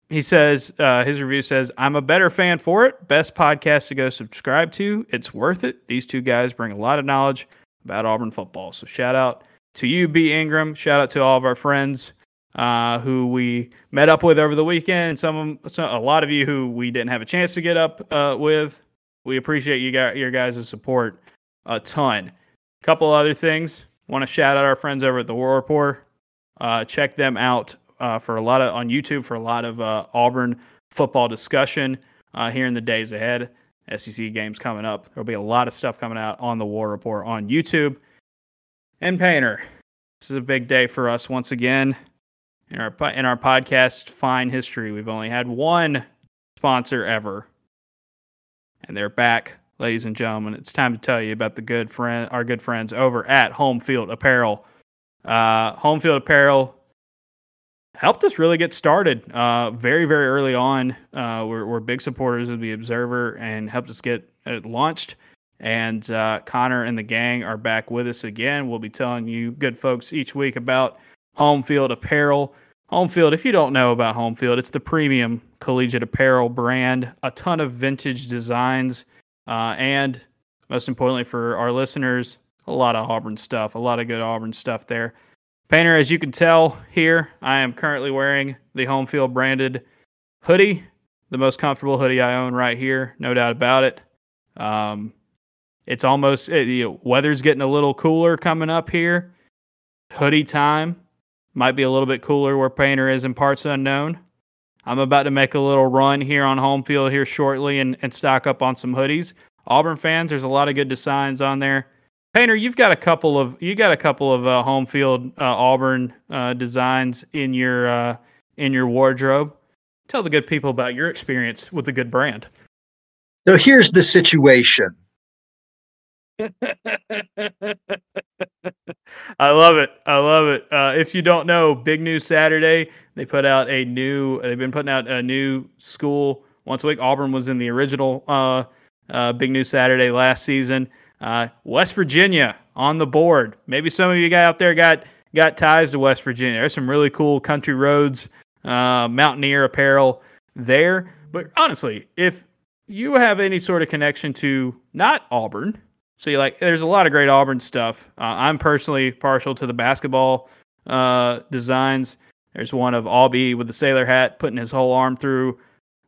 A: he says uh, his review says i'm a better fan for it. Best podcast to go subscribe to. It's worth it. These two guys bring a lot of knowledge about auburn football. So shout out to you b. Ingram. Shout out to all of our friends uh, who we met up with over the weekend. Some, some a lot of you who we didn't have a chance to get up uh, with. We appreciate you got your guys' support a ton. Couple other things want to shout out our friends over at the war report uh, check them out uh, for a lot of on YouTube for a lot of uh, Auburn football discussion uh, here in the days ahead. SEC games coming up. There'll be a lot of stuff coming out on the War Report on YouTube. And Painter, this is a big day for us once again in our in our podcast Fine History. We've only had one sponsor ever, and they're back, ladies and gentlemen. It's time to tell you about the good friend, our good friends over at Home Field Apparel. Uh, Home Field Apparel helped us really get started uh, very, very early on. Uh, we're, we're, big supporters of the Observer and helped us get it launched. And uh, Connor and the gang are back with us again. We'll be telling you, good folks, each week about Home Field Apparel. Home Field, if you don't know about Home Field, it's the premium collegiate apparel brand, a ton of vintage designs, uh, and most importantly for our listeners, a lot of Auburn stuff, a lot of good Auburn stuff there. Painter, as you can tell here, I am currently wearing the home field branded hoodie, the most comfortable hoodie I own right here, no doubt about it. Um, it's almost it, you know, weather's getting a little cooler coming up here. Hoodie time might be a little bit cooler where Painter is in parts unknown. I'm about to make a little run here on home field here shortly and, and stock up on some hoodies. Auburn fans, there's a lot of good designs on there. Painter, you've got a couple of you got a couple of uh, home field uh, Auburn uh, designs in your uh, in your wardrobe. Tell the good people about your experience with the good brand.
C: So here's the situation.
A: I love it. I love it. Uh, if you don't know, Big News Saturday, they put out a new. They've been putting out a new school once a week. Auburn was in the original uh, Big News Saturday last season. Uh, West Virginia on the board. Maybe some of you guys out there got got ties to West Virginia. There's some really cool country roads, uh, mountaineer apparel there. But honestly, if you have any sort of connection to not Auburn, so you like, there's a lot of great Auburn stuff. Uh, I'm personally partial to the basketball uh, designs. There's one of Aubie with the sailor hat, putting his whole arm through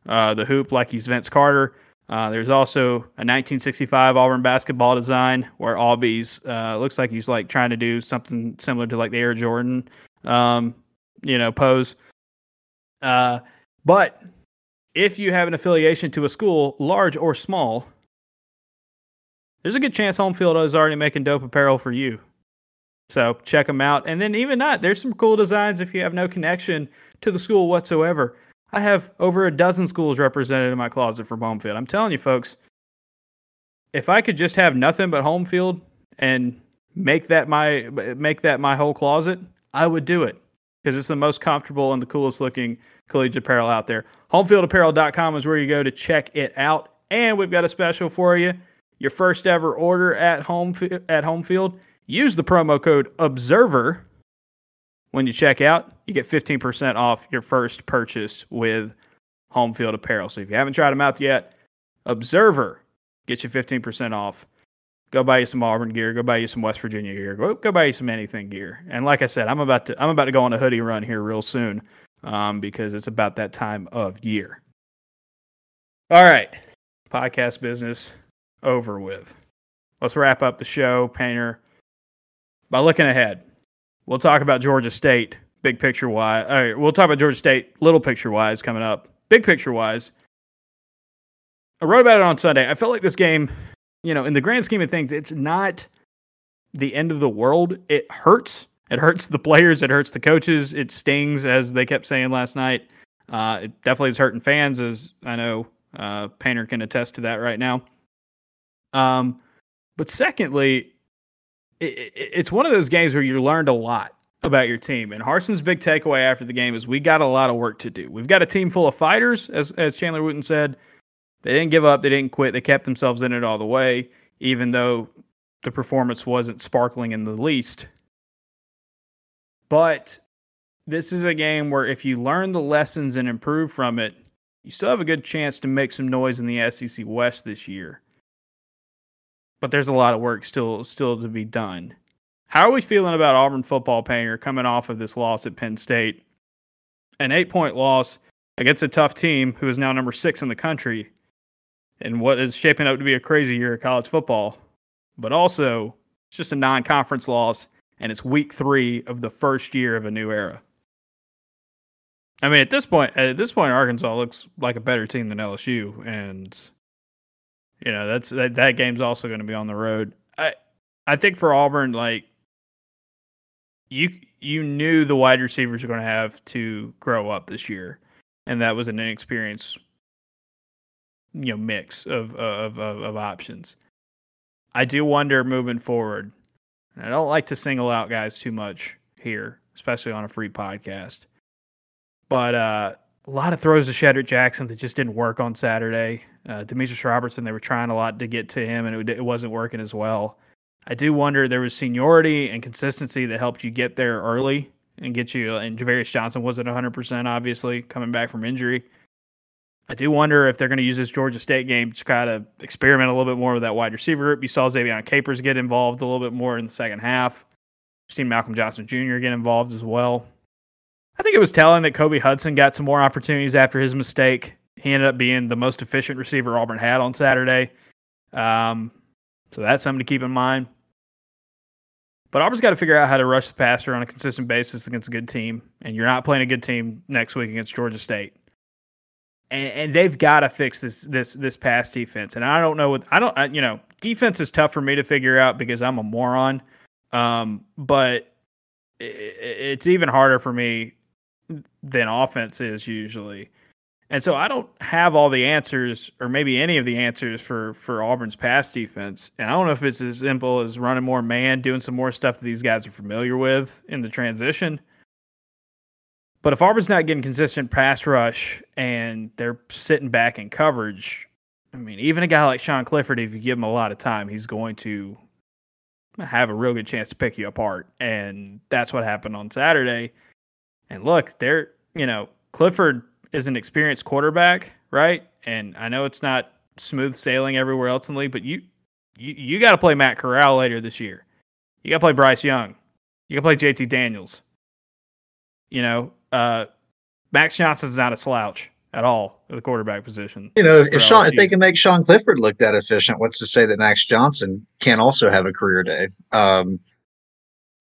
A: uh, the hoop like he's Vince Carter. Uh, there's also a 1965 Auburn basketball design where Aubie's uh, looks like he's like trying to do something similar to like the Air Jordan, um, you know, pose. Uh, but if you have an affiliation to a school, large or small, there's a good chance Home Field is already making dope apparel for you. So check them out. And then even not, there's some cool designs if you have no connection to the school whatsoever. I have over a dozen schools represented in my closet for home field. I'm telling you, folks, if I could just have nothing but home field and make that my make that my whole closet, I would do it because it's the most comfortable and the coolest looking collegiate apparel out there. Homefieldapparel.com is where you go to check it out, and we've got a special for you. Your first ever order at home at home field, use the promo code Observer when you check out, you get 15% off your first purchase with Home Field Apparel. So if you haven't tried them out yet, Observer gets you 15% off. Go buy you some Auburn gear. Go buy you some West Virginia gear. Go, go buy you some anything gear. And like I said, I'm about to I'm about to go on a hoodie run here real soon um, because it's about that time of year. All right, podcast business over with. Let's wrap up the show, Painter, by looking ahead. We'll talk about Georgia State, big picture wise. All right, we'll talk about Georgia State, little picture wise, coming up. Big picture wise, I wrote about it on Sunday. I felt like this game, you know, in the grand scheme of things, it's not the end of the world. It hurts. It hurts the players. It hurts the coaches. It stings, as they kept saying last night. Uh, it definitely is hurting fans, as I know Uh, Painter can attest to that right now. Um, but secondly, it, it, it's one of those games where you learned a lot about your team. And Harsin's big takeaway after the game is we got a lot of work to do. We've got a team full of fighters, as as Chandler Wooten said. They didn't give up, they didn't quit, they kept themselves in it all the way, even though the performance wasn't sparkling in the least. But this is a game where if you learn the lessons and improve from it, you still have a good chance to make some noise in the SEC West this year. But there's a lot of work still still to be done. How are we feeling about Auburn football painter coming off of this loss at Penn State? An eight point loss against a tough team who is now number six in the country and what is shaping up to be a crazy year of college football. But also, it's just a non conference loss, and it's week three of the first year of a new era. I mean, at this point, at this point, Arkansas looks like a better team than LSU, and you know that's that, that game's also going to be on the road. I I think for Auburn, like you you knew the wide receivers were going to have to grow up this year, and that was an inexperienced you know mix of of of, of options. I do wonder moving forward. And I don't like to single out guys too much here, especially on a free podcast. But uh, a lot of throws to Shedrick Jackson that just didn't work on Saturday. Uh, Demetris Robertson, they were trying a lot to get to him, and it, it wasn't working as well. I do wonder there was seniority and consistency that helped you get there early and get you. And Ja'Varrius Johnson wasn't 100%, obviously, coming back from injury. I do wonder if they're going to use this Georgia State game to kind of experiment a little bit more with that wide receiver group. You saw Ze'Vian Capers get involved a little bit more in the second half. You've seen Malcolm Johnson Jr. get involved as well. I think it was telling that Kobe Hudson got some more opportunities after his mistake. He ended up being the most efficient receiver Auburn had on Saturday. Um, so that's something to keep in mind. But Auburn's got to figure out how to rush the passer on a consistent basis against a good team. And you're not playing a good team next week against Georgia State. And, and they've got to fix this this this pass defense. And I don't know what I don't I, you know defense is tough for me to figure out because I'm a moron. Um, but it, it's even harder for me than offense is usually. And so I don't have all the answers or maybe any of the answers for for Auburn's pass defense. And I don't know if it's as simple as running more man, doing some more stuff that these guys are familiar with in the transition. But if Auburn's not getting consistent pass rush and they're sitting back in coverage, I mean, even a guy like Sean Clifford, if you give him a lot of time, he's going to have a real good chance to pick you apart. And that's what happened on Saturday. And look, they're, you know, Clifford is an experienced quarterback, right? And I know it's not smooth sailing everywhere else in the league, but you you, you got to play Matt Corral later this year. You got to play Bryce Young. You got to play JT Daniels. You know, uh, Max Johnson's not a slouch at all at the quarterback position.
B: You know, if Sean, if they can make Sean Clifford look that efficient, what's to say that Max Johnson can't also have a career day? Um,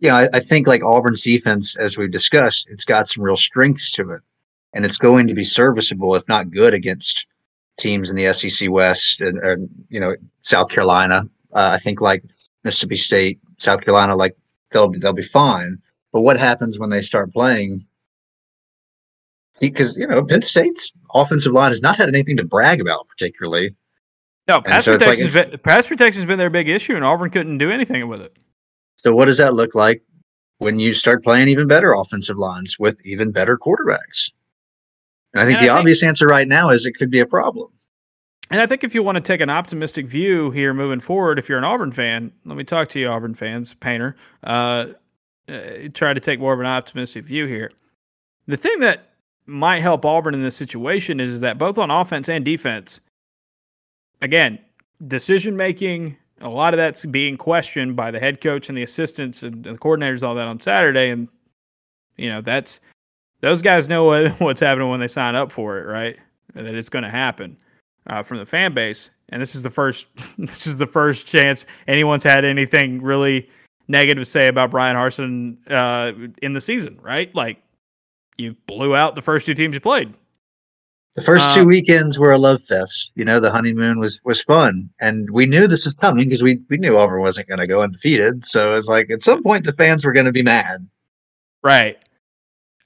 B: you know, I, I think like Auburn's defense, as we've discussed, it's got some real strengths to it and it's going to be serviceable, if not good, against teams in the SEC West and, and you know South Carolina. Uh, I think like Mississippi State, South Carolina, like they'll they'll be fine. But what happens when they start playing? Because you know Penn State's offensive line has not had anything to brag about particularly.
A: No, pass so protection's like been, pass protection's been their big issue, and Auburn couldn't do anything with it.
B: So what does that look like when you start playing even better offensive lines with even better quarterbacks? And I think and the I obvious think, answer right now is it could be a problem.
A: And I think if you want to take an optimistic view here moving forward, if you're an Auburn fan, let me talk to you, Auburn fans, Painter. Uh, uh, try to take more of an optimistic view here. The thing that might help Auburn in this situation is that both on offense and defense, again, decision making, a lot of that's being questioned by the head coach and the assistants and the coordinators, all that on Saturday. And, you know, that's those guys know what, what's happening when they sign up for it, right? That it's going to happen uh, from the fan base. And this is the first this is the first chance anyone's had anything really negative to say about Bryan Harsin uh, in the season, right? Like you blew out the first two teams you played.
B: The first two uh, weekends were a love fest. You know, the honeymoon was was fun, and we knew this was coming because we we knew Auburn wasn't going to go undefeated. So it's like at some point the fans were going to be mad.
A: Right.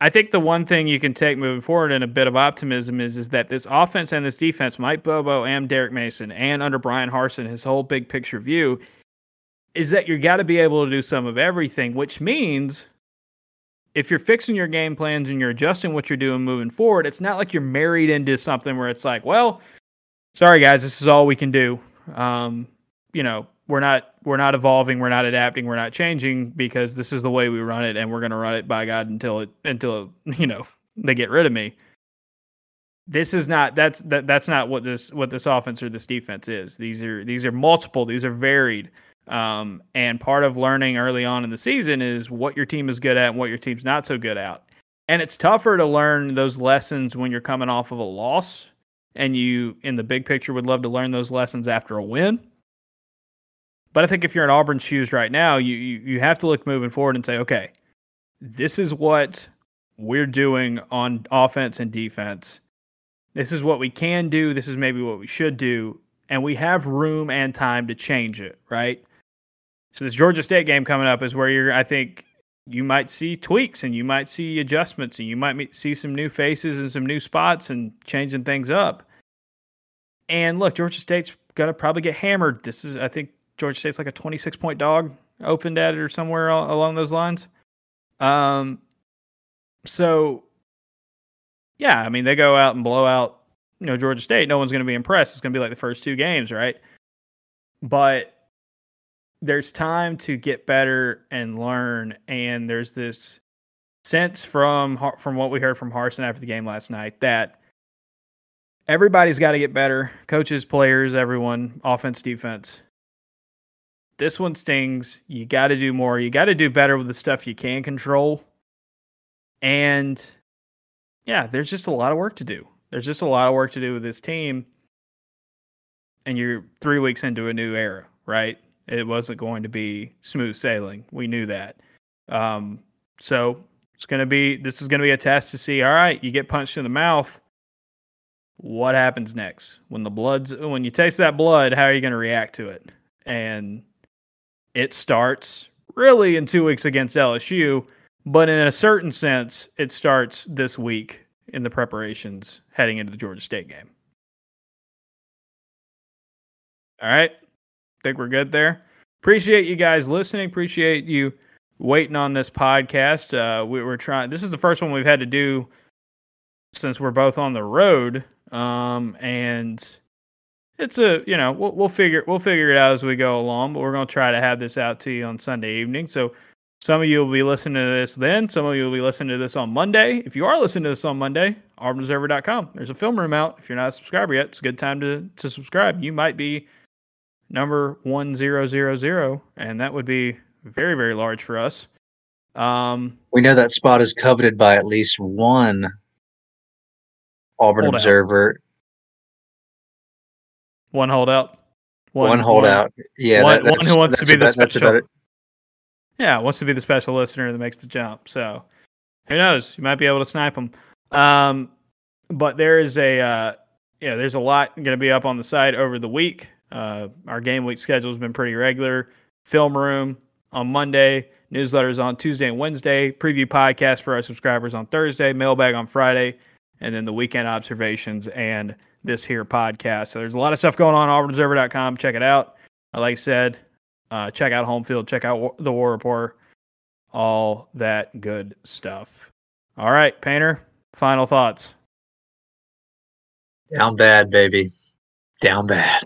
A: I think the one thing you can take moving forward and a bit of optimism is is that this offense and this defense, Mike Bobo and Derek Mason, and under Bryan Harsin, his whole big picture view, is that you got to be able to do some of everything, which means if you're fixing your game plans and you're adjusting what you're doing moving forward, it's not like you're married into something where it's like, well, sorry guys, this is all we can do. Um, you know, we're not we're not evolving, we're not adapting, we're not changing because this is the way we run it, and we're going to run it by God until it until you know they get rid of me. This is not that's that that's not what this what this offense or this defense is. These are these are multiple. These are varied. Um, and part of learning early on in the season is what your team is good at and what your team's not so good at. And it's tougher to learn those lessons when you're coming off of a loss and you, in the big picture, would love to learn those lessons after a win. But I think if you're in Auburn's shoes right now, you, you, you have to look moving forward and say, okay, this is what we're doing on offense and defense. This is what we can do. This is maybe what we should do. And we have room and time to change it, right? So this Georgia State game coming up is where you're. I think you might see tweaks and you might see adjustments and you might see some new faces and some new spots and changing things up. And look, Georgia State's gonna probably get hammered. This is, I think, Georgia State's like a 26 point dog opened at it or somewhere along those lines. Um, so yeah, I mean they go out and blow out, you know, Georgia State. No one's gonna be impressed. It's gonna be like the first two games, right? But there's time to get better and learn and there's this sense from from what we heard from Harsin after the game last night that everybody's got to get better coaches players everyone offense defense this one stings you got to do more you got to do better with the stuff you can control and yeah there's just a lot of work to do there's just a lot of work to do with this team and you're 3 weeks into a new era right it wasn't going to be smooth sailing. We knew that. Um, so it's going to be this is going to be a test to see. All right, you get punched in the mouth. What happens next when the blood's when you taste that blood? How are you going to react to it? And it starts really in two weeks against LSU, but in a certain sense, it starts this week in the preparations heading into the Georgia State game. All right think we're good there. Appreciate you guys listening. Appreciate you waiting on this podcast. Uh, we were trying. This is the first one we've had to do since we're both on the road. Um, and it's a you know we'll, we'll figure we'll figure it out as we go along. But we're gonna try to have this out to you on Sunday evening. So some of you will be listening to this then. Some of you will be listening to this on Monday. If you are listening to this on Monday, AuburnObserver.com. There's a film room out. If you're not a subscriber yet, it's a good time to to subscribe. You might be number 1000, and that would be very, very large for us. Um,
B: we know that spot is coveted by at least one Auburn Observer.
A: One holdout.
B: One, one holdout. One, yeah,
A: one, that, one who wants to be the special. Yeah, wants to be the special listener that makes the jump. So who knows? You might be able to snipe them. Um, but there is a uh, yeah, there's a lot going to be up on the site over the week. Uh, our game week schedule has been pretty regular. Film room on Monday, newsletters on Tuesday and Wednesday, preview podcast for our subscribers on Thursday, mailbag on Friday, and then the weekend observations and this here podcast. So there's a lot of stuff going on. AuburnObserver.com. Check it out. Like I said, uh, check out Home Field. Check out the War Report. All that good stuff. All right, Painter. Final thoughts.
B: Down bad, baby. Down bad.